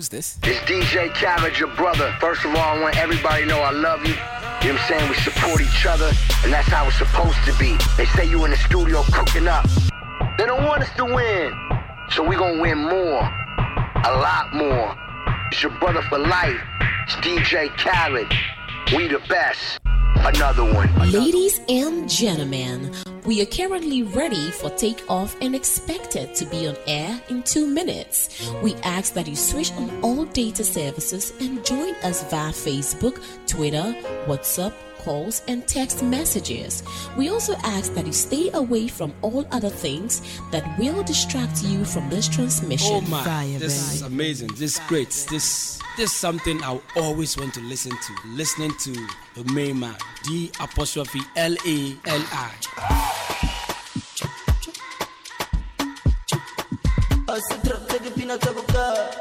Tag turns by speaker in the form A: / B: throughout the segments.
A: Yeah, hello, who's this?
B: It's DJ Khaled, your brother. First of all, I want everybody to know I love you. You know what I'm saying? We support each other, and that's how it's supposed to be. They say you in the studio cooking up. They don't want us to win. So we gonna win more. A lot more. It's your brother for life. It's DJ Khaled. We the best. Another one.
C: Ladies and gentlemen, we are currently ready for takeoff and expected to be on air in two minutes. We ask that you switch on all data services and join us via Facebook, Twitter, WhatsApp, calls, and text messages. We also ask that you stay away from all other things that will distract you from this transmission.
A: Oh my, Fire, this baby. is amazing. This is great. This this is something I always want to listen to. Listening to the main man, D apostrophe L A L I.
D: Give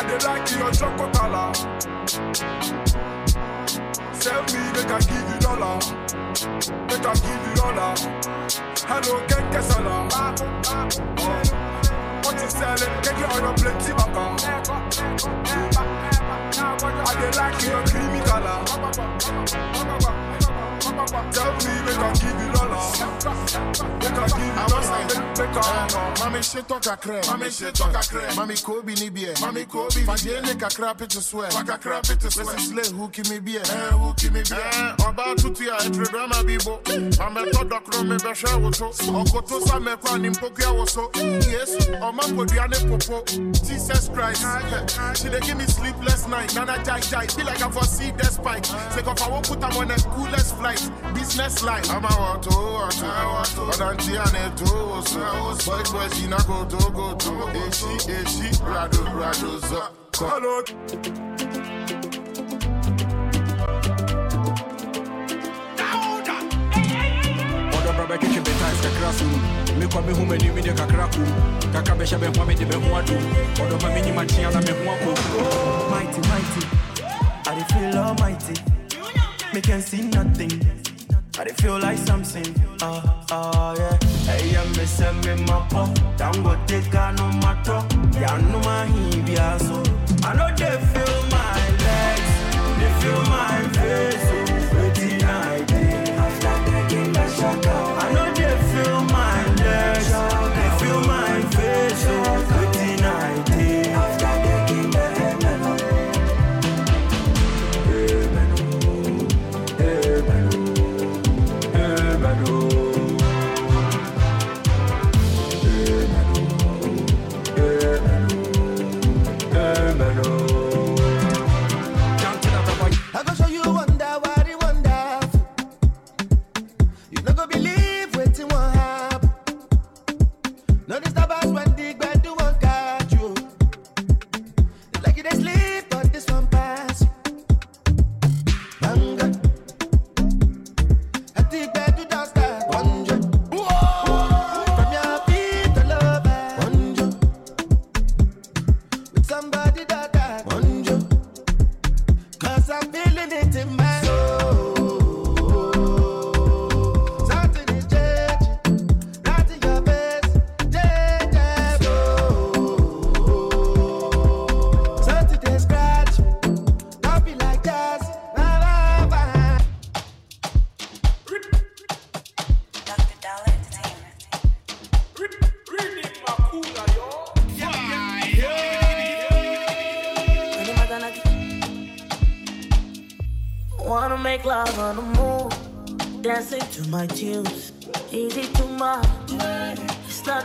D: I like your chocolate color. Sell me, make I give you dollar. Make I give you dollar. Hello, Kenke Shala. Oh. What you selling? Get your plenty baka. I dey like your creamy color. Tell me, make I give you dollar. Make I give you dollar. Uh, mommy,
E: Mami shit talk a crap. Mami shit talk a crap. Mami Kobe ni beer. Mami Kobe. Pit to swear. Kakra pit to swear. Mrs. Slay who ki me beer. Eh who ki me beer. Eh oba tutu ya etre drama bibo. Mame to dokro me be share woso. Okoto sa me kwa ni mpoku ya woso. Yes. Oma podiane popo. Jesus Christ. She dey give me sleepless night. Nana jai jai. Feel like I foresee the spike. Say if I won't on coolest flight. Business line. I'm a wato wato. But auntie ane to so. Boys boys she not go to go to. Eshi eshi. Rado rado zo. Hello.
F: ɔdɔ bra bɛtwetwe bɛtais kakra so mekɔ mehu m'ani mede kakra ko kakra bɛhyɛ bɛhoa mede bɛho adom ɔdɔ ma menyim atea na meho akɔ
G: Mighty, mighty. I feel almighty. Me can see nothing. I dey feel like something. Uh, uh, yeah. Hey, I'm missing me my pop. Down go take a no matter. Yeah, no my hibia so. I know they feel my legs. They feel my face.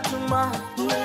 G: Too much.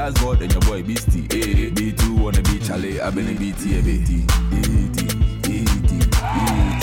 H: That's God and your boy beastie, eh, B2 on the beach, Charlie, I've been a BT, eh, BT, BT, BT,
I: Dance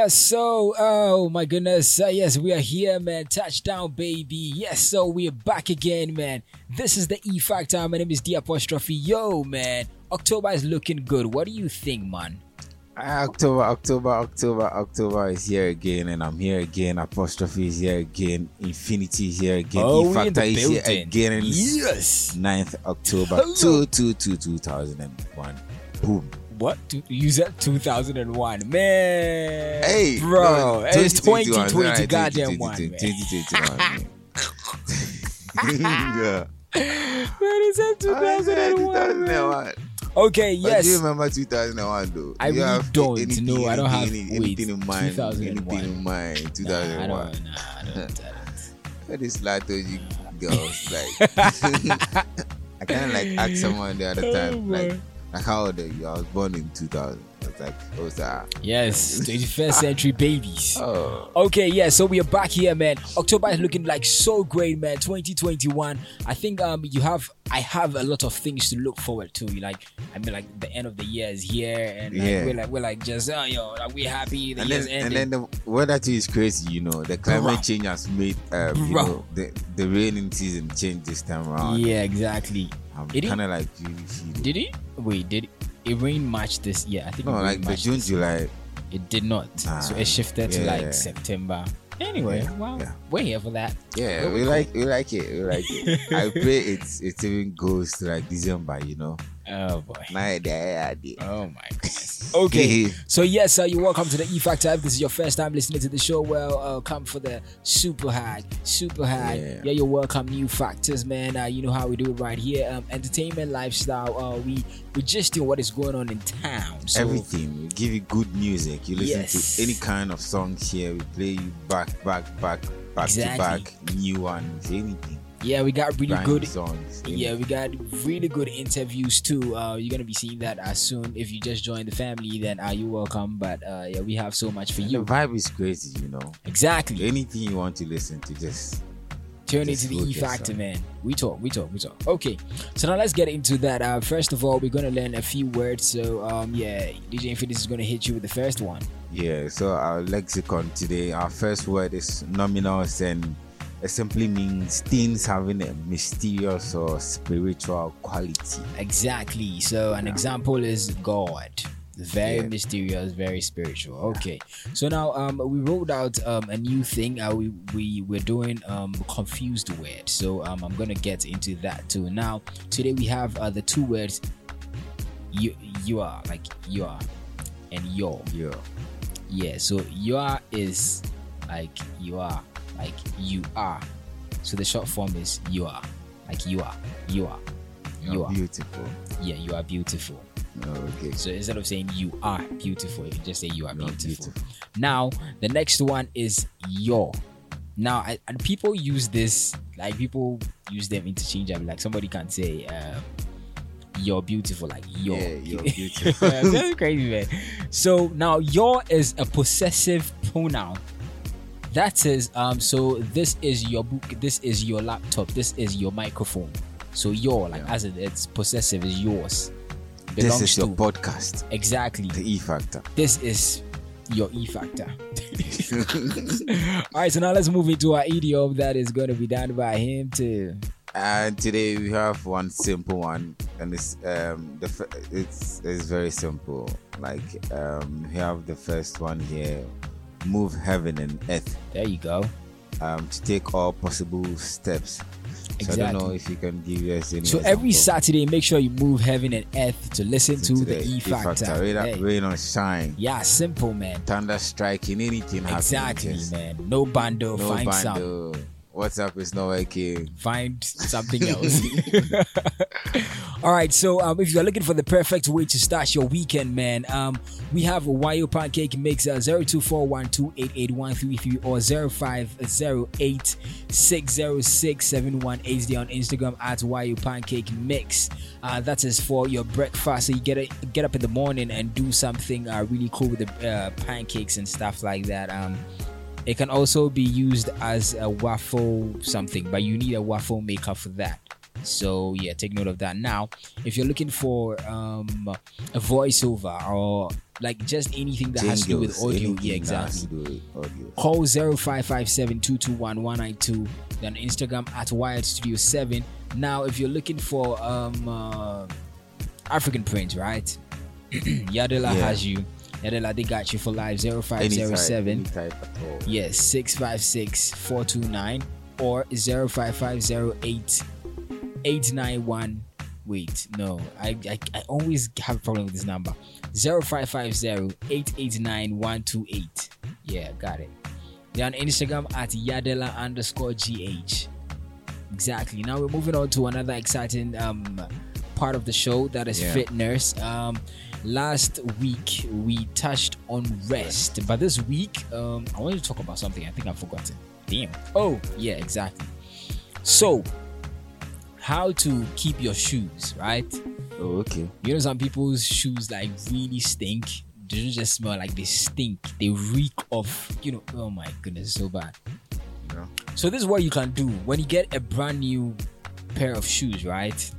J: Yes, so oh my goodness, uh, yes, we are here, man. Touchdown, baby. Yes, so we are back again, man. This is the E Factor. My name is D apostrophe. Yo, man, October is looking good. What do you think, man?
K: October, October, October, October is here again, and I'm here again. Apostrophe is here again. Infinity is here again.
J: Oh,
K: E Factor is here again.
J: Yes.
K: 9th October, 2 2 2 2001. Boom.
J: What? Two- You said 2001, man.
K: Hey,
J: bro,
K: no,
J: it's
K: 2021,
J: 2020,
K: alright,
J: goddamn
K: 2020,
J: one, man.
K: 2021. yeah.
J: Man, he said 2001. man. Okay,
K: But
J: yes.
K: do you remember 2001 though?
J: I
K: you
J: really don't
K: anything-
J: know. I don't have-
K: anything, in mind.
J: 2001.
K: Anything in mind?
J: Nah,
K: 2001.
J: I don't. Nah, I don't. I don't.
K: What this Latoji girls like? I kind of like asked someone the other time, oh, like, like how old are you? I was born in 2000. I was like, oh, sir.
J: Yes, 21st century babies.
K: Oh,
J: Okay, yeah, so we are back here, man. October is looking like so great, man. 2021. I think um you have I have a lot of things to look forward to. Like I mean like the end of the year is here and like,
K: Yeah.
J: we're like we're like just oh yo, like we're happy the
K: and
J: year's
K: then,
J: ending.
K: and then the weather too is crazy, you know. The climate
J: Bruh.
K: change has made um, you know the the raining season change this time around.
J: yeah, exactly.
K: I'm
J: Did it?
K: kind of like.
J: Did it? Wait, did it? It rained March this year. I think
K: No,
J: it
K: like the June, July.
J: It did not. so
K: Ah,
J: it shifted to
K: yeah.
J: like September. Anyway,
K: Yeah,
J: well,
K: yeah.
J: we're here for that.
K: Yeah,
J: Well,
K: we
J: we
K: like we like it. We like it. I pray it's it even goes to like December, you know.
J: Oh boy.
K: Yeah, yeah,
J: Oh my goodness. Okay. so yes, uh, you're welcome to the E Factor. If this is your first time listening to the show, well, uh, come for the super high, super high. Yeah,
K: Yeah.
J: you're welcome. New factors, man. Uh, you know how we do it right here. Um, entertainment, lifestyle. Uh, we we just do what is going on in town. So
K: Everything. We give you good music. You listen
J: Yes.
K: to any kind of songs here. We play you back, back, back, back
J: Exactly.
K: to back, new ones, anything.
J: Yeah, we got really good
K: songs.
J: Yeah, we got really good interviews too. Uh, you're gonna be seeing that as soon. If you just joined the family, then uh, you're welcome. But uh, yeah, we have so much for
K: The
J: you.
K: The vibe is crazy, you know.
J: Exactly.
K: Anything you want to listen to, just
J: Turn into the E Factor, man. We talk, we talk, we talk. Okay, so now let's get into that. Uh, first of all, we're gonna learn a few words. So um, yeah, DJ Infinity is gonna hit you with the first one.
K: Yeah, so our lexicon today, our first word is numinous and it simply means things having a mysterious or spiritual quality.
J: Exactly. So an example is God. Very
K: Yeah.
J: mysterious, very spiritual. Okay. So now um we rolled out um a new thing. Uh, we we we're doing um confused word. So um I'm gonna get into that too. Now today we have uh, the two words you you are like you are and your
K: Yeah.
J: yeah so you are is like you are like you are. So the short form is you are. Like you are. You are. You
K: You're
J: are.
K: beautiful.
J: yeah you are beautiful.
K: Okay.
J: so instead of saying you are beautiful you can just say you are beautiful.
K: beautiful.
J: now the next one is your. Now I, and people use this like people use them interchangeably. Like somebody can say um, you're beautiful like your
K: Yeah, you're beautiful.
J: that's crazy man. So now your is a possessive pronoun that says um so this is your book this is your laptop this is your microphone so your like as in it's possessive is yours
K: This
J: belongs
K: is your
J: to
K: podcast,
J: exactly
K: the E Factor.
J: this is your E factor. All right, so now let's move into our idiom that is going to be done by him too.
K: And today we have one simple one, and it's um the f- it's it's very simple. Like um we have the first one here, move heaven and earth.
J: There you go.
K: um, to take all possible steps. So I don't know if you can give us any.
J: So every Saturday, make sure you move heaven and earth to listen to, the, E Factor.
K: Rain,
J: Hey.
K: rain or shine,
J: Yeah, simple man.
K: thunder striking, anything.
J: Exactly, man. No bundle,
K: No
J: find some.
K: Bundle. up is not working.
J: Find something else. All right, so um, if you're looking for the perfect way to start your weekend, man, um, we have a YO Pancake Mix uh, 0241288133 or 0508606718 on Instagram at YO Pancake Mix. Uh, that is for your breakfast. So you get a, get up in the morning and do something uh, really cool with the uh, pancakes and stuff like that. Um, it can also be used as a waffle something, but you need a waffle maker for that. So yeah, take note of that. Now, if you're looking for um, a voiceover or like just anything that has to do with audio, yeah, exactly.
K: to do with audio.
J: Call 0557-221-192, then Instagram at Wired Studio 7. Now, if you're looking for um, uh, African print, right? Yadela
K: Yeah.
J: has you. Yadela, they got you for
K: type,
J: 0507.
K: any type at all.
J: Yes, 656 429 or 0550 891. Wait, no, I, I I always have a problem with this number 0550 889 128. Yeah, got it. They're on Instagram at Yadela underscore GH. Exactly. Now we're moving on to another exciting um part of the show that is
K: Yeah.
J: fitness. Um last week we touched on rest, but this week um I wanted to talk about something I think I've forgotten. Damn. Oh, yeah, exactly. So, how to keep your shoes, right?
K: Oh, okay.
J: You know, some people's shoes like really stink. They don't just smell like they stink. They reek of, you know, oh my goodness, so bad.
K: Yeah.
J: So this is what you can do when you get a brand new pair of shoes, right?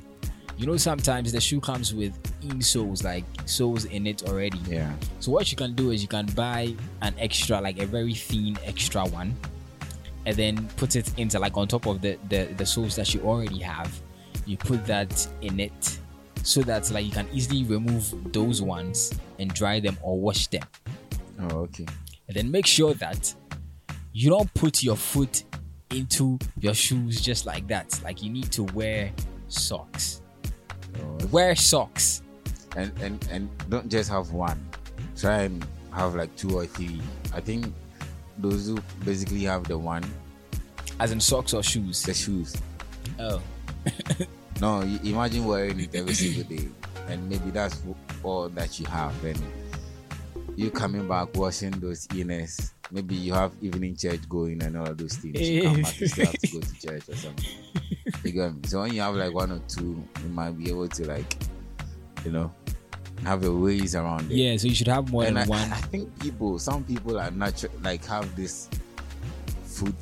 J: You know, sometimes the shoe comes with insoles, like soles in it already.
K: Yeah.
J: So what you can do is you can buy an extra, like a very thin extra one, and then put it into like on top of the the, the soles that you already have. You put that in it so that like you can easily remove those ones and dry them or wash them.
K: Oh, okay.
J: And then make sure that you don't put your foot into your shoes just like that. Like you need to wear socks.
K: Oh,
J: Wear socks.
K: and and and don't just have one. Try and have like two or three. I think those who basically have the one,
J: As in socks or shoes.
K: the shoes.
J: Oh.
K: No, imagine wearing it every single day, and maybe that's all that you have. And you coming back washing those inners. Maybe you have evening church going and all of those things. You come back, you still have to go to church or something. You me? So when you have like one or two, you might be able to like, you know, have a ways around it.
J: Yeah, so you should have more
K: and
J: than
K: I,
J: one.
K: I think people, some people are natural, like have this food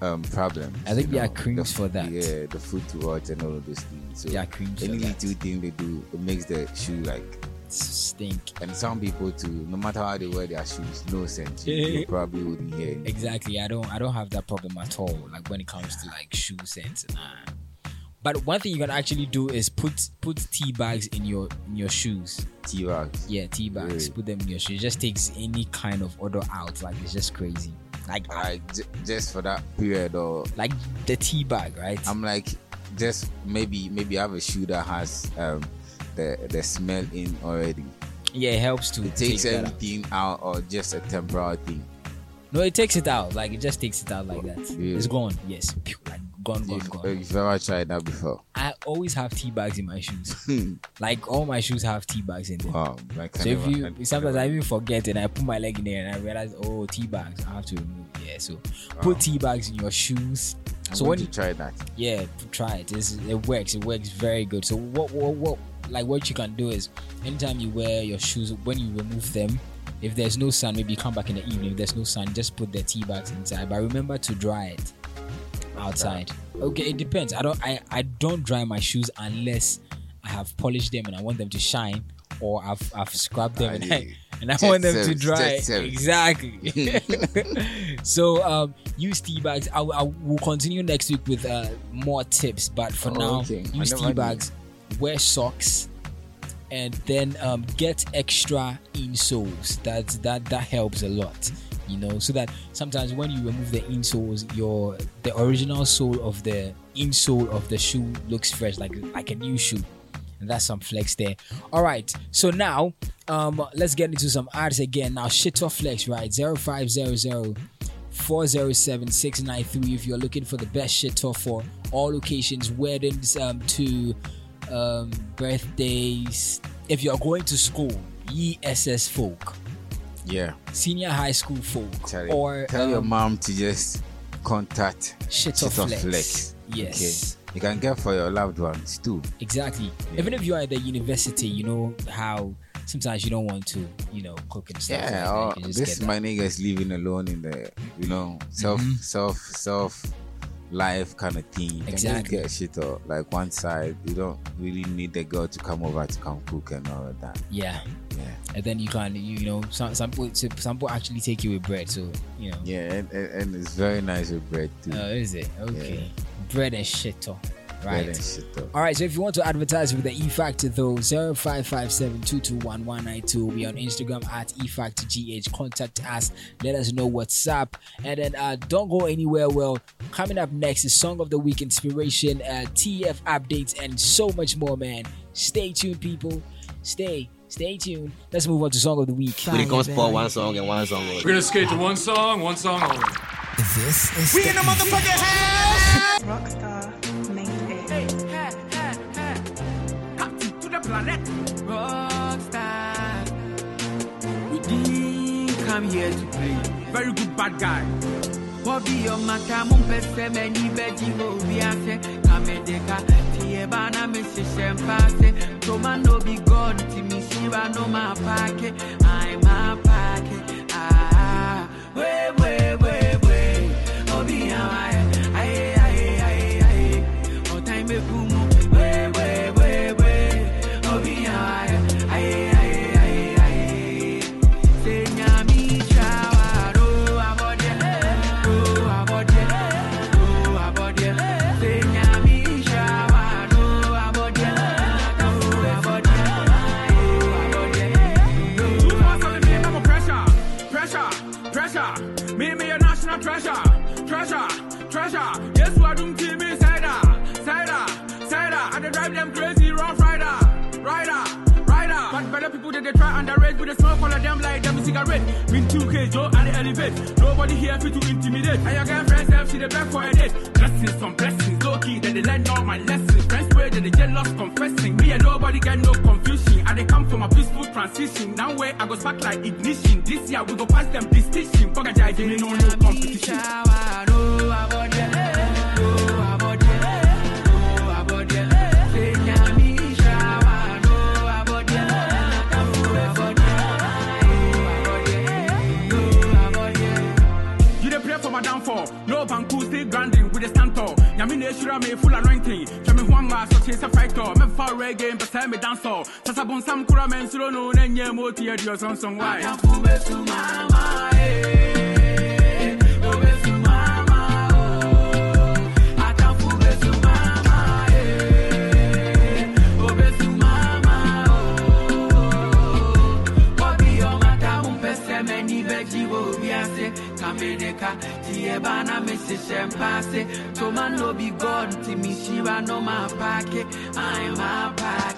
K: um problem.
J: I think
K: you
J: there are
K: know,
J: creams
K: the-
J: for that.
K: Yeah, the foot rot and all of those things. So
J: are creams
K: any little thing they do, it makes the shoe like
J: stink.
K: And some people too, no matter how they wear their shoes, no sense. You, you probably wouldn't hear.
J: Exactly. I don't I don't have that problem at all. Like when it comes to like shoe scents. Nah. But one thing you can actually do is put put tea bags in your in your shoes.
K: Tea bags.
J: Yeah, tea bags. Put them in your shoes. It just takes any kind of odor out. Like it's just crazy. Like
K: Like j- just for that period, or
J: like the tea bag, right?
K: I'm like, just maybe maybe I have a shoe that has um the the smell in already.
J: yeah, it helps to
K: It takes
J: take that out.
K: everything out, or just a temporary thing.
J: No, it takes it out. Like it just takes it out like that.
K: Yeah.
J: It's gone. Yes. Like gone, gone,
K: If,
J: gone.
K: if you've ever tried that before,
J: I always have tea bags in my shoes. like all my shoes have tea bags in them.
K: wow, like
J: So if you sometimes I even forget and I put my leg in there and I realize oh tea bags I have to remove. Yeah, so put tea bags in your shoes. So when
K: you try that.
J: yeah, try it. It's, it works. It works very good. So what, what what like what you can do is anytime you wear your shoes when you remove them. If there's no sun, maybe you come back in the evening. If there's no sun, just put the tea bags inside. But remember to dry it outside. Okay, it depends. I don't I, I don't dry my shoes unless I have polished them and I want them to shine or I've I've scrubbed them and I, and I want them to dry. Exactly. so um use tea bags. I, will- I will continue next week with uh more tips, but for
K: Oh,
J: now
K: okay.
J: Use tea bags, wear socks and then um get extra insoles. That that that helps a lot. you know, so that sometimes when you remove the insoles, your the original sole of the insole of the shoe looks fresh, like like a new shoe. And that's some flex there. All right. So now, um, let's get into some ads again. Now, Shito Flex, right? 0500 407 693 if you're looking for the best shito for all occasions, weddings, um, to um, birthdays. If you're going to school, ESS folk,
K: Yeah.
J: senior high school folk,
K: Tell,
J: or
K: tell your
J: um,
K: mom to just contact
J: Shito Flex.
K: Flex.
J: Yes.
K: Okay. You can get for your loved ones too.
J: Exactly. Even if you are at the university, you know how sometimes you don't want to, you know, cook and stuff.
K: Yeah,
J: like
K: or
J: that. Just
K: this my niggas living alone in the you know self
J: Mhm.
K: self self life kind of thing. You can just
J: Exactly.
K: get shito or like one side. You don't really need the girl to come over to come cook and all of that.
J: Yeah.
K: Yeah.
J: And then you can, you, you know, some some people, some people actually take you with bread. So you know.
K: Yeah, and, and, and it's very nice with bread too.
J: Oh, is it? Okay. Bread and shito. Right?
K: Bread and shito though.
J: All right, so if you want to advertise with the E Factor though, 0557-221-192 will be on Instagram at eFactorGH. Contact us, let us know what's up. And then uh, don't go anywhere. Well, coming up next is Song of the Week inspiration, uh, TF updates, and so much more, man. Stay tuned, people. Stay, stay tuned. Let's move on to Song of the Week.
L: We're gonna spot one song and one song only.
F: We're gonna skate to one song, one song only.
I: This is
F: We in the motherfucking house!
M: Rockstar
N: to. Rockstar. We didn't come here to play. Very good bad guy. Be your matter? Mum pese many veggie wo be ase. Kamedeka tie bana me se shempase. Toma no be God ti mi shiva no ma pake. I'm a pake. Ah, ah, ah. way way
F: cigarette. Mean 2K, Joe, and elevate. Nobody here fit to intimidate. And your girlfriend self, she the back for a date. Blessings, some blessings, low key, that they learn all my lessons. Friends pray that they jealous, confessing. Me and nobody get no confusion. I they come from a peaceful transition. Now where I go spark like ignition. This year we go pass them distinction. Judge, me no no competition. All. Sasa bon sam kura men suro no nenye moti e dio song song why.
N: Tiebana, Mrs. Shempase, Toma no be Timishiba no pake, I'm.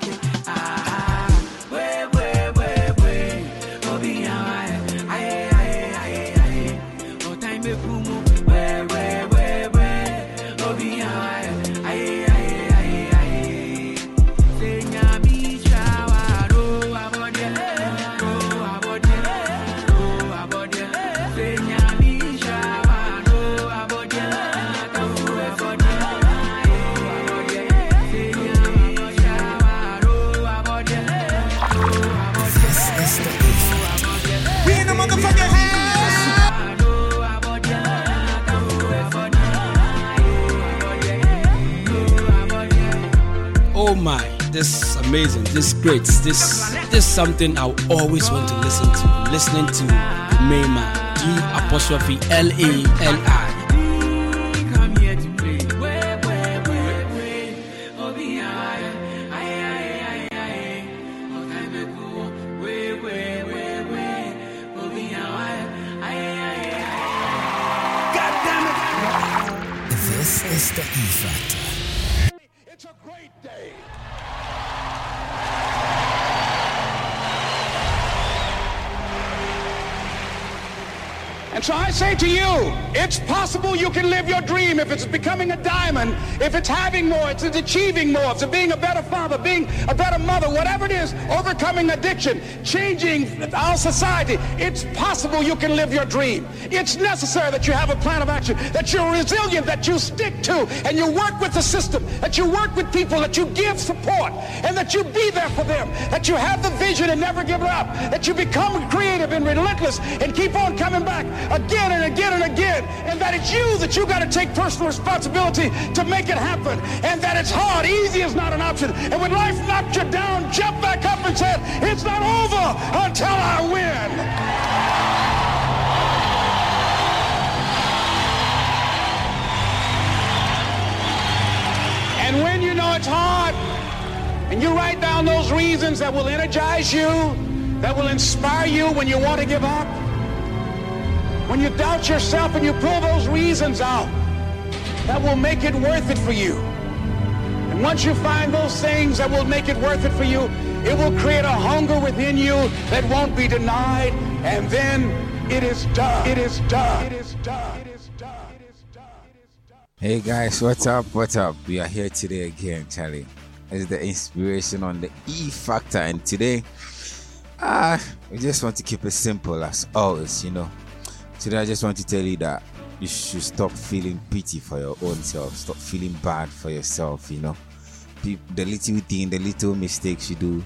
A: My, this is amazing. This is great. This this is something I always want to listen to. Listening to man, D apostrophe L A L I.
O: if it's becoming a diamond, if it's having more, it's achieving more, it's being a better father, being a better mother, whatever it is, overcoming addiction, changing our society. It's possible you can live your dream. It's necessary that you have a plan of action, that you're resilient, that you stick to, and you work with the system, that you work with people, that you give support, and that you be there for them, that you have the vision and never give up, that you become creative and relentless and keep on coming back again and again and again, and that it's you that you got to take personal responsibility to make it happen, and that it's hard. Easy is not an option. And when life knocks you down, jump back up and say, it's not over until I win. And when you know it's hard, and you write down those reasons that will energize you, that will inspire you when you want to give up, when you doubt yourself and you pull those reasons out, that will make it worth it for you. And once you find those things that will make it worth it for you, it will create a hunger within you that won't be denied. And then it is done. It is done. It is done. It is done.
K: Hey guys, what's up? What's up? We are here today again, Charlie. It's the inspiration on the E factor, and today, ah, we just want to keep it simple as always, you know. Today, I just want to tell you that you should stop feeling pity for your own self, stop feeling bad for yourself, you know. The little thing, the little mistakes you do,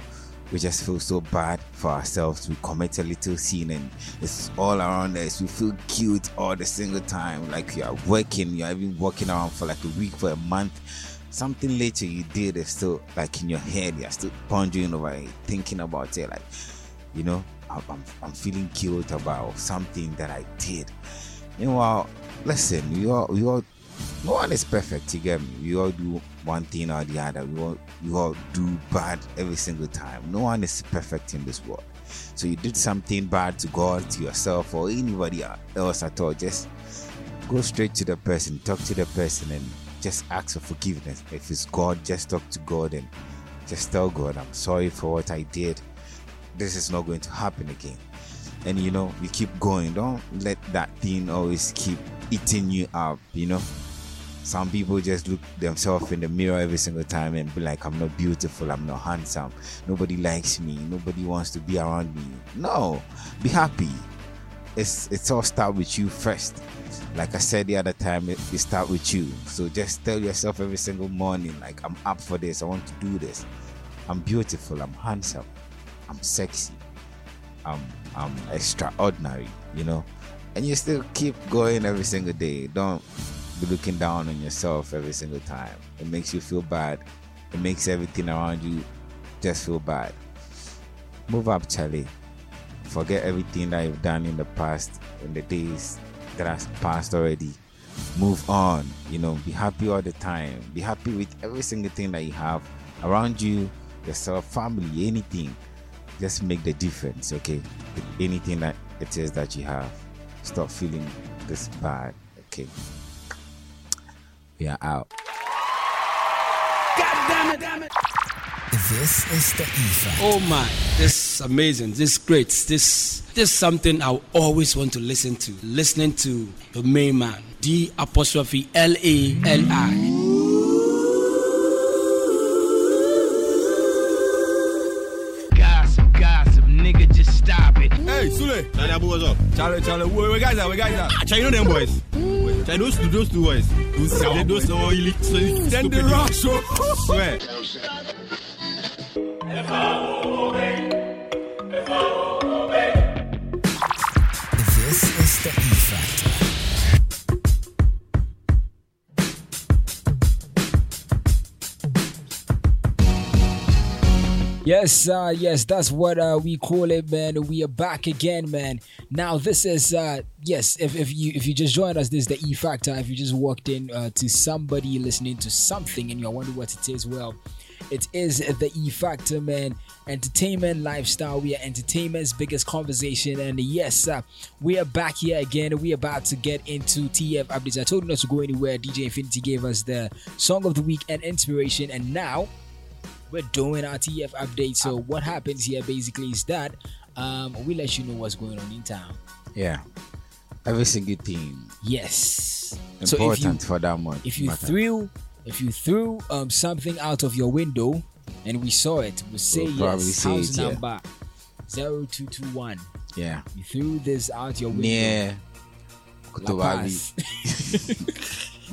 K: we just feel so bad for ourselves. We commit a little sin and it's all around us. We feel guilt all the single time. Like you are working, you are even working around for like a week, for a month. Something later you did is still like in your head. You're still pondering over it, thinking about it. Like, you know, I'm, I'm, I'm feeling guilt about something that I did. Meanwhile, listen, we all, we all, no one is perfect. You get me? We all do one thing or the other. We all, we all do bad every single time. No one is perfect in this world. So you did something bad to God, to yourself, or anybody else at all. Just go straight to the person, talk to the person, and just ask for forgiveness. If it's God, just talk to God and just tell God, I'm sorry for what I did. This is not going to happen again. And you know, you keep going. Don't let that thing always keep eating you up, you know. Some people just look themselves in the mirror every single time and be like, I'm not beautiful, I'm not handsome, nobody likes me, nobody wants to be around me. No, be happy. It's it's all start with you first. Like I said the other time, it, it start with you. So just tell yourself every single morning, like I'm up for this, I want to do this. I'm beautiful, I'm handsome, I'm sexy, I'm I'm extraordinary, you know. And you still keep going every single day. Don't be looking down on yourself every single time. It makes you feel bad. It makes everything around you just feel bad. Move up, Charlie. Forget everything that you've done in the past, in the days that has passed already. Move on. You know, be happy all the time. Be happy with every single thing that you have around you, yourself, family, anything. Just make the difference, okay? With anything that it is that you have. Stop feeling this bad, okay? We are out.
A: God damn it, damn it.
J: This is the E
A: Oh my, this is amazing. This is great. This this is something I always want to listen to. Listening to the main man, D apostrophe L A L I.
P: Hey, Sule. Charlie, Abu, what's up? Charlie, Charlie, where, where guys are? Where guys are? Ah, Charlie, you know them boys? Charlie, those those two boys. Those, those, those, so elite, so elite,
E: Then the
P: stupid.
E: rock show.
P: Swear.
J: Yes, uh, yes, that's what uh, we call it, man. We are back again, man. Now, this is uh, yes. If, if you if you just joined us, this is the E Factor. If you just walked in uh, to somebody listening to something and you're wondering what it is, well, It is the E Factor, man. Entertainment lifestyle. We are entertainment's biggest conversation. And yes, uh, we are back here again. We are about to get into TF updates. I told you not to go anywhere. DJ Infinity gave us the song of the week and inspiration. And now we're doing our TF update. So what happens here basically is that um, we let you know what's going on in town.
K: Yeah. Every single thing.
J: Yes.
K: Important for that month.
J: If you
K: matter.
J: threw if you threw um something out of your window and we saw it, we say
K: We'll
J: yes.
K: say
J: House
K: it, yeah.
J: number zero two two one.
K: Yeah.
J: You threw this out your window.
K: Near
J: Paz.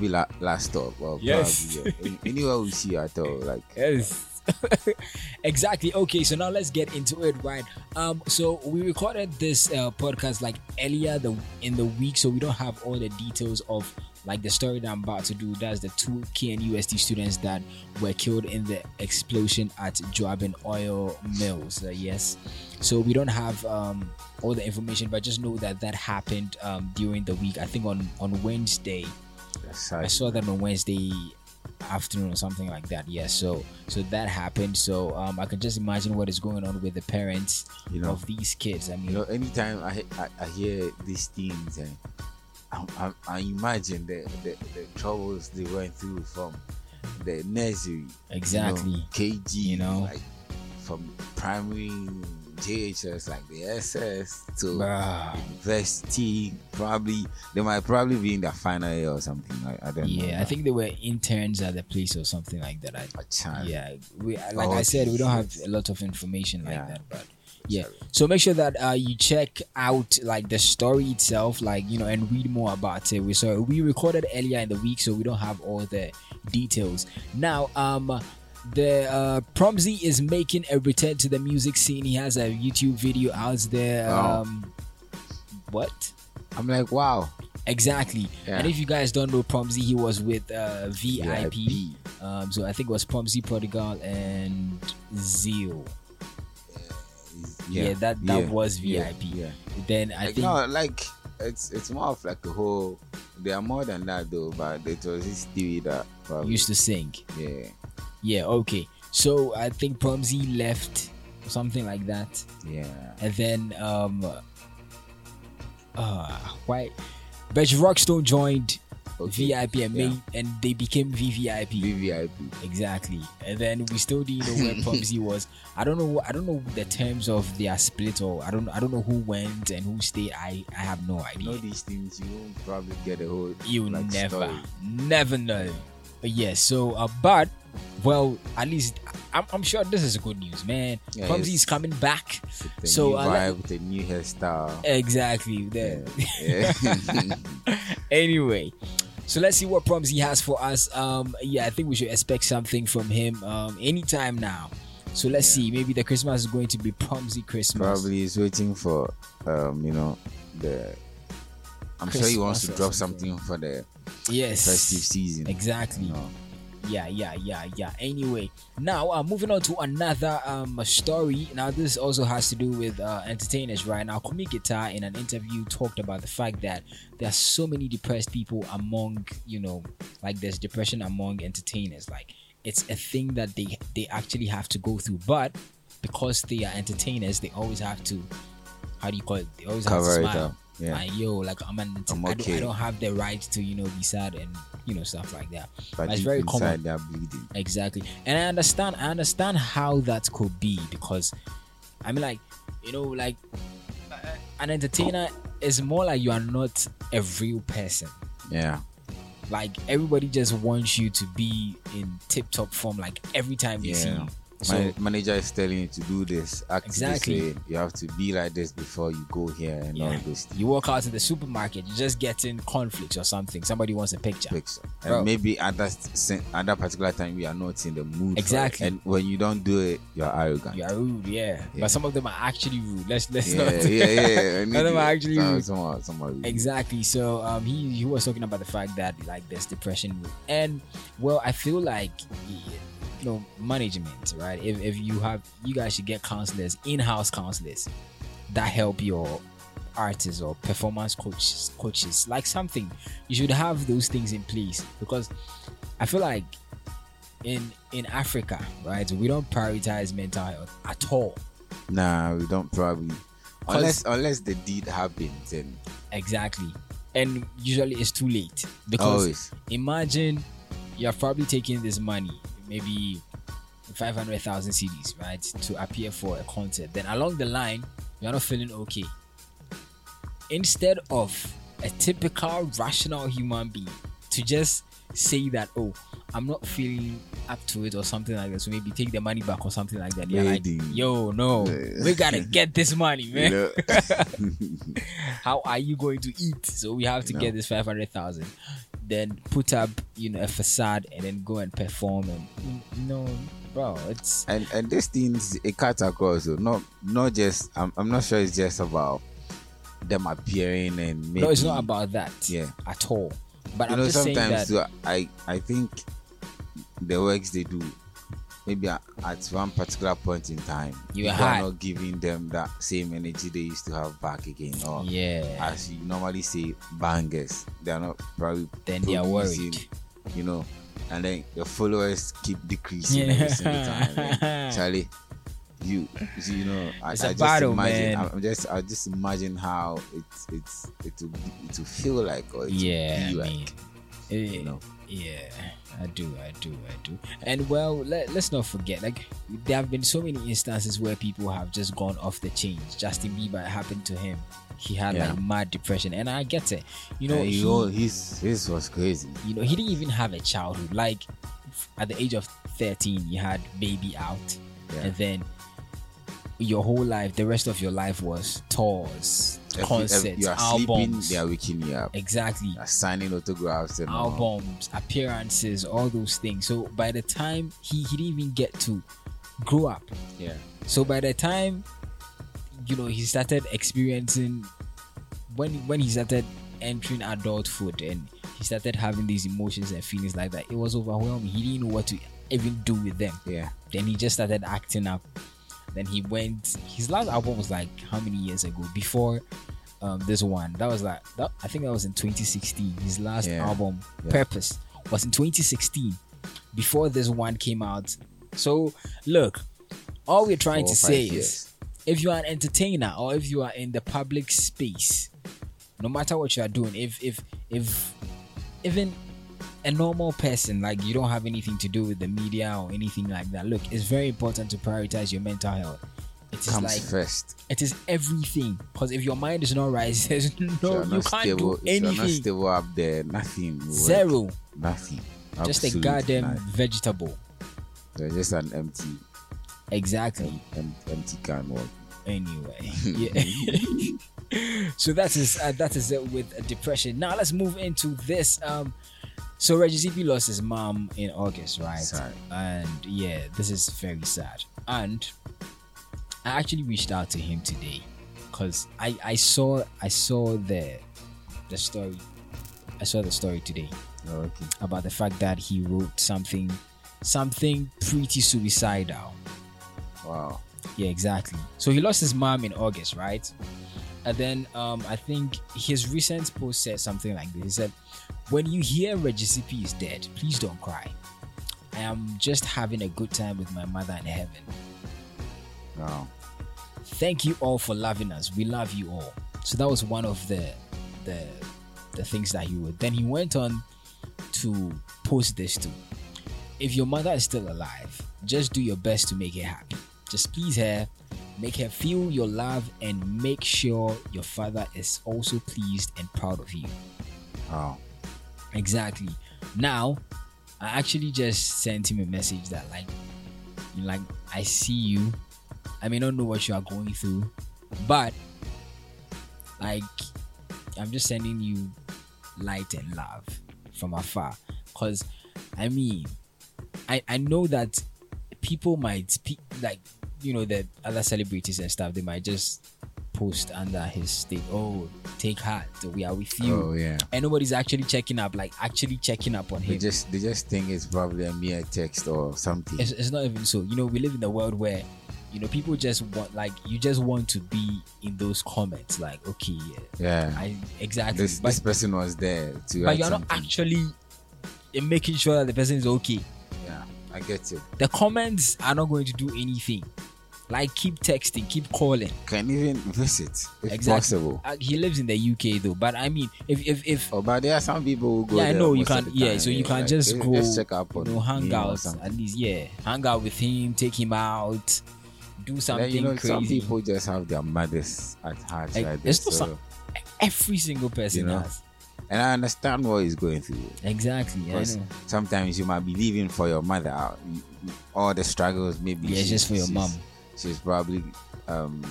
K: Near la, last stop. Well,
J: Yes.
K: probably, yeah. Anywhere we see at all. Like
J: Yes. exactly. Okay, so now let's get into it, right? Um, so we recorded this uh, podcast like earlier the in the week, so we don't have all the details of like the story that I'm about to do. That's the two KNUST students that were killed in the explosion at Juaben Oil Mills. Uh, yes, so we don't have um all the information, but just know that that happened um during the week. I think on on Wednesday. I saw that on Wednesday afternoon or something like that. Yes, so so that happened. So um, I can just imagine what is going on with the parents
K: You know.
J: of these kids. I mean,
K: you know, anytime I, I, I hear these things and I, I, I imagine the, the, the troubles they went through from the nursery,
J: Exactly.
K: you know, KG,
J: You know.
K: like from primary JHS, like the SS to
J: Bruh.
K: university. Probably they might probably be in the final year or something. I, I don't know.
J: yeah, I think they were interns at the place or something like that. I,
K: chance.
J: yeah, we like
K: Oh,
J: I said, we don't have a lot of information like
K: Yeah.
J: that, but. Yeah, so make sure that uh, you check out like the story itself, like you know, and read more about it. We so we recorded earlier in the week, so we don't have all the details. Now, um, the uh, Promzy is making a return to the music scene. He has a YouTube video out there.
K: Wow.
J: Um, what?
K: I'm like, wow.
J: Exactly.
K: Yeah.
J: And if you guys don't know Promzy, he was with uh, VIP. Um, so I think it was Promzy Prodigal and Zeal. Yeah, that that
K: yeah,
J: was VIP.
K: yeah.
J: Then I
K: like,
J: think
K: no, like it's it's more of like a whole. They are more than that though, but it was theory that probably,
J: used to sing.
K: Yeah,
J: Yeah, okay. So I think Promzy left or something like that.
K: yeah.
J: And then um uh why Betch Rockstone joined VIP and
K: yeah.
J: made and they became VVIP.
K: VVIP.
J: Exactly. And then we still didn't know where Promzy was. I don't know I don't know the terms of their split or I don't I don't know who went and who stayed. I I have no
K: You
J: idea.
K: know these things, you won't probably get a whole.
J: You
K: like,
J: never,
K: story.
J: never know. But yes, so uh, but well, at least I'm, I'm sure this is good news, man.
K: Yeah, it's-
J: is coming back. So
K: new
J: uh,
K: vibe with the new hairstyle.
J: exactly there.
K: Yeah.
J: anyway, so let's see what Promzy has for us. Um, yeah, I think we should expect something from him um anytime now. So let's see. Maybe the Christmas is going to be Promzy Christmas.
K: probably is waiting for um, you know, the. I'm sure he wants to
J: Christmas
K: drop something for the
J: Yes.
K: festive season.
J: Exactly.
K: you know.
J: Yeah, yeah, yeah, yeah. Anyway, now uh, moving on to another um story. Now this also has to do with uh, entertainers, right? Now, Kumi Guitar in an interview talked about the fact that there are so many depressed people among, you know, like there's depression among entertainers. Like it's a thing that they they actually have to go through, but because they are entertainers, they always have to. How do you call it? They always
K: Cover
J: have to smile.
K: Yeah.
J: Like yo, like I'm an.
K: I'm
J: I, don't, I don't have the right to you know be sad and you know stuff like that.
K: But
J: it's very common.
K: they're bleeding.
J: Exactly. And I understand I understand how that could be because I mean like you know like an entertainer is more like you are not a real person.
K: Yeah.
J: Like everybody just wants you to be in tip top form like every time they see you. So
K: My manager is telling you to do this. Act
J: Exactly.
K: This. You have to be like this before you go here and all
J: yeah,
K: this.
J: you walk out to the supermarket, You're just get in conflicts or something. Somebody wants a picture.
K: Picture.
J: Bro.
K: And maybe at that at that particular time we are not in the mood.
J: Exactly.
K: And when you don't do it, you're arrogant.
J: You are rude, yeah. But some of them are actually rude. Let's let's
K: yeah,
J: not.
K: yeah, yeah.
J: some of them are actually
K: some,
J: rude.
K: some are, some are rude.
J: Exactly. So um, he he was talking about the fact that like there's depression, and well, I feel like you know management, right? If if you have, you guys should get counselors, in-house counselors that help your artists or performance coaches, coaches, like something. You should have those things in place because I feel like in in Africa, right? We don't prioritize mental health at all.
K: Nah, we don't probably unless unless the deed happens and
J: Exactly. And usually it's too late because
K: Always.
J: imagine you're probably taking this money, maybe 500,000 CDs, right, to appear for a concert. Then along the line, you're not feeling okay. Instead of a typical rational human being to just say that, oh, I'm not feeling up to it or something like that, so maybe take the money back or something like that. You're like, yo, no, we gotta get this money, man.
K: You
J: how are you going to eat? So we have to
K: No.
J: get this five hundred thousand, then put up you know a facade and then go and perform and you know, bro, it's
K: and and these things it cuts across so not not just I'm, I'm not sure it's just about them appearing and maybe
J: no, it's not about that
K: yeah
J: at all. But
K: you
J: I'm
K: know sometimes
J: that
K: too, I I think the works they do maybe at, at one particular point in time
J: You
K: are not giving them that same energy they used to have back again or
J: Yeah.
K: as you normally say bangers they are not probably
J: Then they are worried.
K: you know and then the followers keep decreasing every single time and Charlie you you know I, I just
J: battle,
K: imagine
J: man.
K: I'm just I just imagine how it's it's it will be, it will feel like or it
J: yeah,
K: will
J: I
K: be
J: mean,
K: like
J: eh, yeah, I do, I do, I do. And well, let, let's not forget, like there have been so many instances where people have just gone off the chains. Justin Bieber happened to him. He had
K: Yeah.
J: like mad depression, and I get it. You know, he,
K: you know, his his was crazy.
J: you know, he didn't even have a childhood. Like at the age of 13, he had baby out,
K: Yeah.
J: and then your whole life, the rest of your life was tours,
K: Every-
J: concerts,
K: every- you are sleeping,
J: albums.
K: they are waking you up.
J: Exactly.
K: You signing autographs and all.
J: albums, appearances, all those things. So by the time he, he didn't even get to grow up.
K: Yeah.
J: So by the time you know he started experiencing when when he started entering adulthood and he started having these emotions and feelings like that, it was overwhelming. He didn't know what to even do with them.
K: Yeah.
J: Then he just started acting up. Then he went. His last album was like how many years ago? Before um, this one, that was like that, I think that was in 2016. His last
K: Yeah.
J: album,
K: Yeah.
J: Purpose, was in 2016. Before this one came out. So look, all we're trying
K: Four
J: to say
K: five
J: is, if you are an entertainer or if you are in the public space, no matter what you are doing, if if if even a normal person like you don't have anything to do with the media or anything like that look it's very important to prioritize your mental health it is
K: Comes
J: like
K: first.
J: it is everything because if your mind is not right there's no you can't
K: stable,
J: do
K: are not
J: anything
K: stable up there, nothing. work.
J: Zero.
K: Nothing.
J: just a goddamn
K: nothing.
J: vegetable
K: You're just an empty,
J: exactly
K: em- empty can work.
J: anyway yeah so that is uh, that is it with depression now let's move into this um so Reggie Zippy lost his mom in August, right?
K: Sad.
J: And yeah, this is very sad. And I actually reached out to him today because I I saw I saw the the story I saw the story today
K: Oh, okay.
J: about the fact that he wrote something something pretty suicidal.
K: Wow.
J: Yeah, exactly. So he lost his mom in August, right? And then um, I think his recent post said something like this. He said, When you hear Reggie Zippy is dead, please don't cry. I am just having a good time with my mother in heaven.
K: Wow.
J: Thank you all for loving us. We love you all. So that was one of the the the things that he wrote. Then he went on to post this too. If your mother is still alive, just do your best to make her happy. Just please her, make her feel your love, and make sure your father is also pleased and proud of you.
K: Wow.
J: Exactly. Now, I actually just sent him a message that like, like I see you. I may not know what you are going through, but like I'm just sending you light and love from afar. Cause I mean, I I know that people might pe- like you know the other celebrities and stuff. They might just post under his state. Oh, take heart. We are with you.
K: Oh, yeah.
J: And nobody's actually checking up, like actually checking up on
K: They
J: him.
K: just they just think it's probably a mere text or something.
J: It's, it's not even so. You know, we live in a world where, you know, people just want like you just want to be in those comments. Like, okay, yeah,
K: Yeah.
J: I exactly.
K: This,
J: but
K: this person was there to
J: but you're not actually making sure that the person is okay.
K: Yeah. I get you.
J: The comments are not going to do anything. Like keep texting, keep calling.
K: Can even visit if
J: exactly.
K: possible.
J: Uh, he lives in the UK though, but I mean, if if if
K: Oh, but there are some people who go.
J: yeah, I know you can. Yeah, so you
K: yeah,
J: can
K: like,
J: just go,
K: just check up
J: you
K: on
J: know, hang out at least. Yeah, hang out with him, take him out, do something
K: Then, you know,
J: crazy.
K: some people just have their mothers at heart
J: Like,
K: like
J: it's
K: this.
J: not
K: So,
J: some- Every single person
K: you know,
J: has.
K: and I understand what he's going through.
J: Exactly.
K: Because sometimes you might be leaving for your mother. you- you- All the struggles, maybe.
J: Yeah, just for your
K: she's-
J: mom.
K: She's probably, um,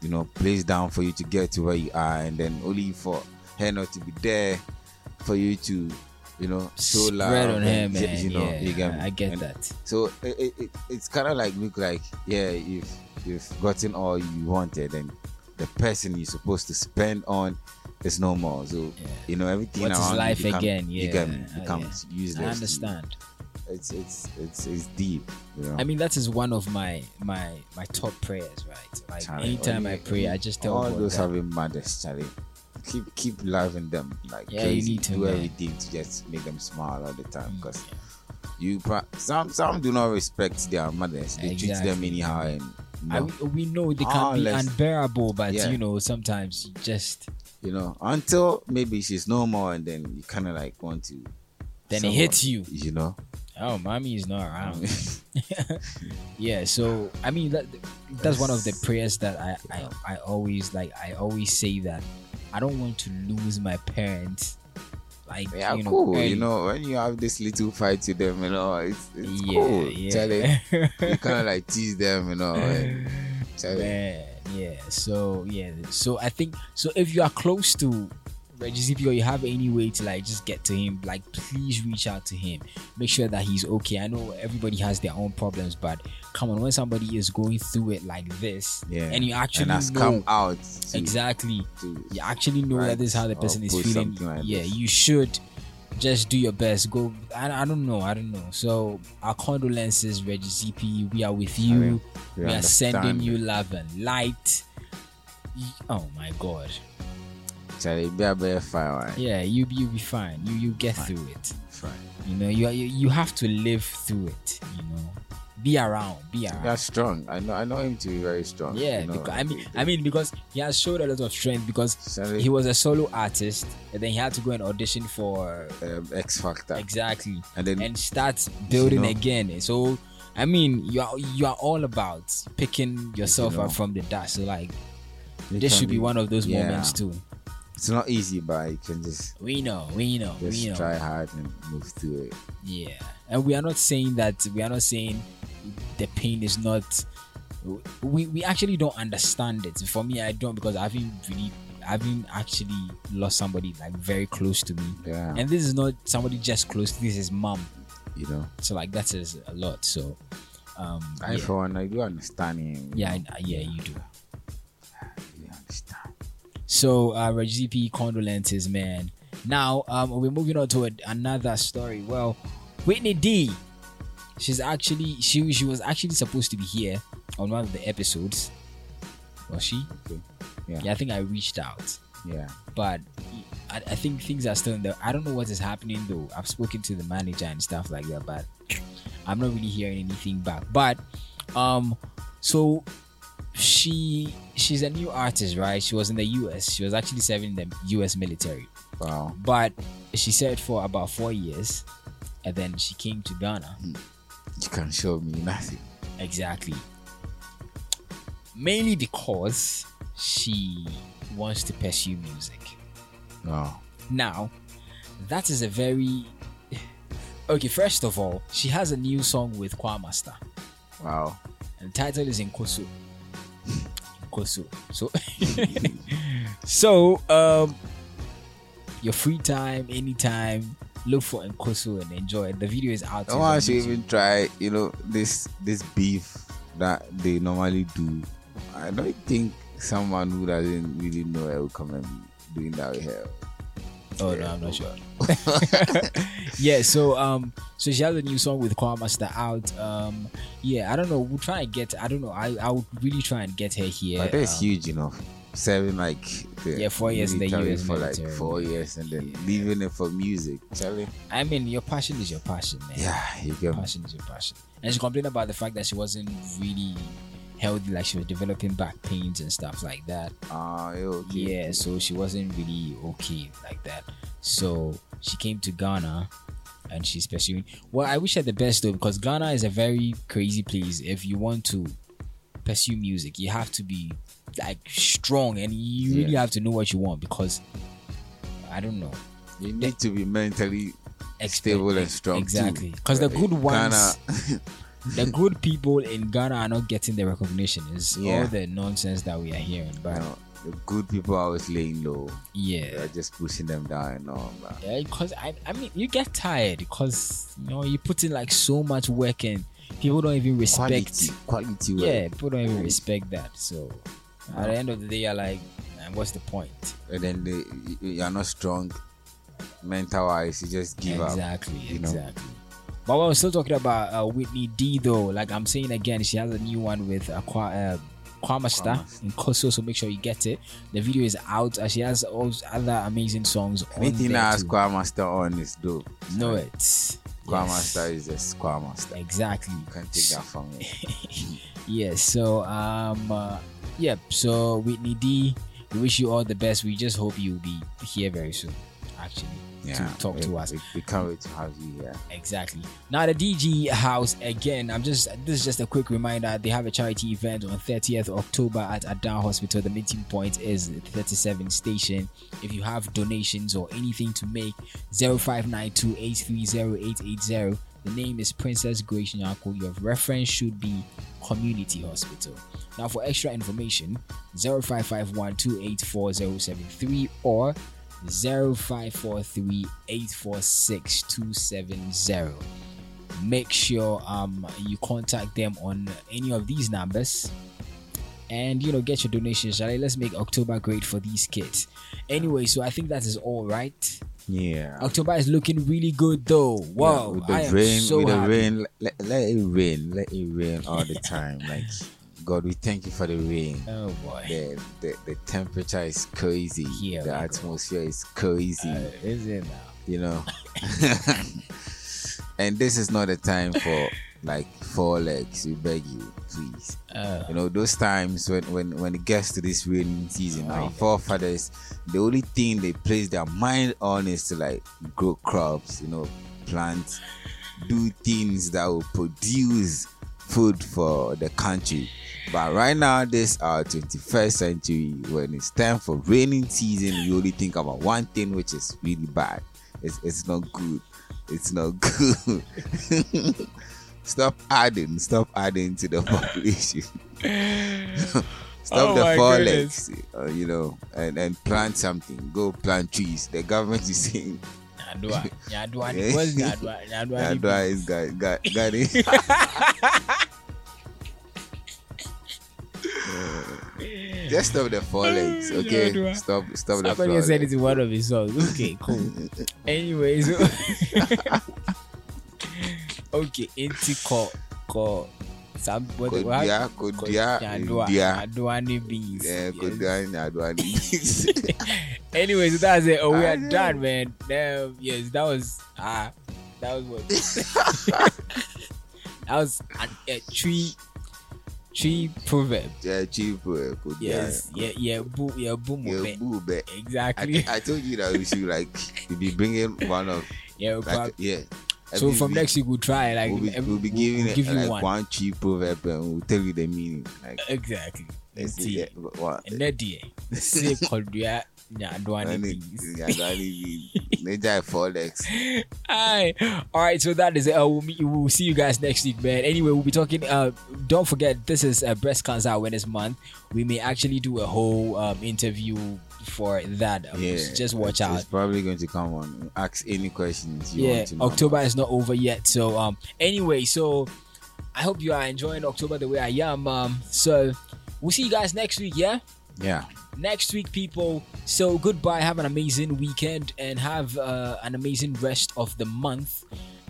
K: you know, placed down for you to get to where you are, and then only for her not to be there for you to, you know, show
J: Spread on
K: and
J: her, man.
K: You know,
J: Yeah,
K: you get?
J: I get
K: And
J: that.
K: So it, it, it, it's kind of like look like yeah, you've you've gotten all you wanted, and the person you're supposed to spend on is no more. So you know everything
J: What is
K: around you
J: life
K: become-
J: again?
K: you
J: Yeah,
K: get me?
J: uh, yeah.
K: useless.
J: I understand.
K: It's it's it's it's deep. You know.
J: I mean, that is one of my my my top prayers, right? Like
K: Charlie,
J: anytime I pray, I just tell
K: all
J: God
K: those
J: that-
K: having mothers, Charlie. Keep keep loving them like
J: Yeah, you need to,
K: do
J: man.
K: everything to just make them smile all the time. Mm, because you pro- some some do not respect their mothers. They treat them anyhow, and you
J: I, we know they can be unbearable, but
K: Yeah.
J: you know sometimes you just
K: you know until maybe she's no more, and then you kind of like want to.
J: then it hits you.
K: You know.
J: Oh, mommy is not around. yeah, so I mean that that's one of the prayers that I, I I always like. I always say that I don't want to lose my parents. Like
K: Yeah,
J: you know,
K: cool.
J: early.
K: You know, when you have this little fight with them, you know, it's, it's
J: Yeah,
K: cool.
J: yeah.
K: Charlie, you kind of like tease them, you know. Charlie,
J: Man, yeah. So yeah. So I think so. If you are close to Reggie Zippy or you have any way to like just get to him, like please reach out to him. Make sure that he's okay. I know everybody has their own problems, but come on, when somebody is going through it like this,
K: Yeah.
J: and you actually
K: And has
J: know,
K: come out to-
J: exactly,
K: to
J: you actually know that this is how the person is feeling.
K: like
J: yeah,
K: this.
J: you should just do your best. Go. I, I don't know. I don't know. So our condolences, Reggie Zippy. We are with you.
K: mean, we
J: we are sending you love and light. Oh my God.
K: Charlie, be a better fire. Right?
J: Yeah, you you be fine. You you get
K: Fine.
J: through it.
K: Fine.
J: You know, you, you you have to live through it. You know, be around, be around.
K: That's strong. I know. I know him to be very strong.
J: Yeah,
K: you know,
J: because, I mean, I mean, because he has showed a lot of strength because
K: Sorry.
J: he was a solo artist, and then he had to go and audition for
K: um, X Factor.
J: exactly,
K: And then
J: and start building
K: know-
J: again. So, I mean, you are you are all about picking yourself
K: know.
J: up from the dust. So, like, this should be one of those
K: yeah.
J: moments too.
K: It's not easy, but you can just
J: We know, we know,
K: just
J: we know.
K: try hard and move through it.
J: Yeah, and we are not saying that we are not saying the pain is not. We we actually don't understand it. For me, I don't because I haven't really, I haven't actually lost somebody like very close to me.
K: Yeah.
J: And this is not somebody just close. This is mom.
K: You know.
J: So like that is a lot. So, um,
K: I
J: yeah,
K: for one, I do understand him.
J: yeah,
K: know.
J: Yeah, you do.
K: You understand.
J: So, uh, Rajipi, condolences, man. Now, um, we're moving on to a, another story. Well, Whitney Dee, she's actually she she was actually supposed to be here on one of the episodes. Was she?
K: Okay. Yeah.
J: Yeah, I think I reached out,
K: Yeah.
J: but I, I think things are still in the. I don't know what is happening though. I've spoken to the manager and stuff like that, but I'm not really hearing anything back. But, um, so she she's a new artist, right? She was in the US. She was actually serving the US military.
K: Wow.
J: But she served for about four years, and then she came to Ghana. Hmm.
K: You can show me nothing.
J: Exactly. Mainly because she wants to pursue music.
K: Wow.
J: Now, that is a very okay. First of all, she has a new song with Kwamaster,
K: Wow.
J: and the title is in Nkosu. Nkosu. So, so um, your free time, anytime, look for Nkosu and enjoy it. The video is out.
K: I want to even try, you know, this this beef that they normally do. I don't think someone who doesn't really know it will come and doing that with her.
J: Oh no, I'm not sure. yeah, so um, so she has a new song with Kwamaster out. Um, yeah, I don't know. We'll try and get. I don't know. I I would really try and get her here.
K: But that's
J: um,
K: huge enough. serving like the
J: Yeah, four years in the US
K: for like four years and then leaving it for music. Charlie.
J: I mean, your passion is your passion, man.
K: Yeah, you get
J: passion is your passion. And she complained about the fact that she wasn't really healthy, like she was developing back pains and stuff like that.
K: Ah, okay.
J: Yeah, so she wasn't really okay like that. So she came to Ghana and she's pursuing. Well, I wish her the best though, because Ghana is a very crazy place. If you want to pursue music, you have to be like strong and you really have to know what you want because I don't know.
K: You need to be mentally stable and strong.
J: Exactly. Because the good ones, the good people in Ghana are not getting the recognition. It's
K: Yeah.
J: all the nonsense that we are hearing. But
K: No, the good people are always laying low.
J: Yeah.
K: They're just pushing them down and all. man.
J: yeah, because I, I mean, you get tired because you know you put in like so much work and people don't even respect
K: Quality, quality work.
J: Yeah, people don't even mm. respect that. So at the end of the day, you're like, what's the point?
K: And then they, you- you're not strong mental wise. You just give up.
J: Exactly, exactly. But we're still talking about uh, Whitney Dee though. Like I'm saying again, she has a new one with uh, uh, Kwamasta in Koso, so make sure you get it. The video is out. Uh, she has all other amazing songs. on
K: Anything that has. Master on is dope.
J: Know it.
K: Master is just Master.
J: Exactly.
K: You can take that from me.
J: Yes. So um, uh, yep. So Whitney Dee, we wish you all the best. We just hope you'll be here very soon. Actually,
K: Yeah,
J: to talk to us.
K: We, we can't wait to have you here.
J: Exactly. Now the DG House again. I'm just this is just a quick reminder. They have a charity event on 30th October at Adan Hospital. The meeting point is 37 station. If you have donations or anything to make, 0592830880. The name is Princess Grace Nyako. Your reference should be Community Hospital. Now for extra information, 0551284073 or 0543 846 270. Make sure um you contact them on any of these numbers and you know get your donations. Shall I? Let's make October great for these kids. Anyway, so I think that is all right.
K: Yeah.
J: October is looking really good though. Wow,
K: with the
J: I
K: rain,
J: so
K: with the rain, let, let it rain, let it rain all the time. Like God, we thank you for the rain.
J: Oh boy,
K: the the, the temperature is crazy.
J: Here
K: the atmosphere is crazy.
J: is it now?
K: You know. and this is not a time for like four legs. We beg you, please.
J: Uh.
K: you know those times when when when it gets to this raining season, our forefathers, the only thing they place their mind on is to like grow crops. You know, plant, do things that will produce food for the country. But right now, this our 21st century, when it's time for raining season, you only think about one thing, which is really bad. It's, it's not good. It's not good. stop adding. Stop adding to the population. stop
J: Oh
K: the
J: my
K: four
J: goodness.
K: legs, uh, you know, and, and plant something. Go plant trees. The government is saying.
J: Nyadua. Nyadua. What's Nyadua? Nyadua.
K: Nyadua is it. Just stop the four legs, okay? Stop stop the
J: Somebody
K: four
J: said it
K: legs.
J: in one of his songs. Okay, cool. Anyways, okay, inti ko ko some
K: Kodia, Kodia,
J: Nyadua,
K: India.
J: Nyaduani.
K: Yeah, Kodia.
J: Anyways, that's it. Oh, we are done, man. Damn, yes, that was ah, that was what. that was an, a tree, tree proverb.
K: Yeah, cheap. Uh, Kodia.
J: Yes, yeah, yeah, boo, yeah, boom,
K: Yeah, boo.
J: Exactly.
K: I, I told you that we should like we be bringing one of
J: Yeah,
K: like, yeah.
J: So
K: Every
J: from
K: week
J: next week we'll try like
K: we'll be, we'll be giving
J: we'll give you
K: like
J: one.
K: one. cheap proverb and we'll tell you the meaning. Like
J: Exactly.
K: let's see, what-
J: deɛ se kɔdua nyadoa ne
K: Nyadua,
J: beans.
K: Nyadua, beans. Nature four legs.
J: Hi. All right, so that is it. Uh, we'll, meet, we'll see you guys next week, man. Anyway, we'll be talking. Uh, don't forget, this is uh, Breast Cancer Awareness Month. We may actually do a whole um, interview for that. Um,
K: Yeah,
J: just watch out.
K: It's probably going to come on. Ask any questions you
J: yeah,
K: want to know.
J: October is not over yet. So um, anyway, so I hope you are enjoying October the way I am. Um, so we'll see you guys next week. Yeah.
K: Yeah.
J: next week, people. So goodbye. Have an amazing weekend and have uh, an amazing rest of the month.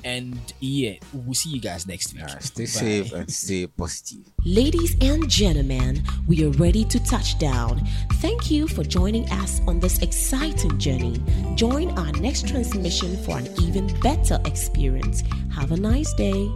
J: And yeah, we'll see you guys next week.
K: stay
J: Bye.
K: safe and stay positive.
C: Ladies and gentlemen, we are ready to touch down. Thank you for joining us on this exciting journey. Join our next transmission for an even better experience. Have a nice day.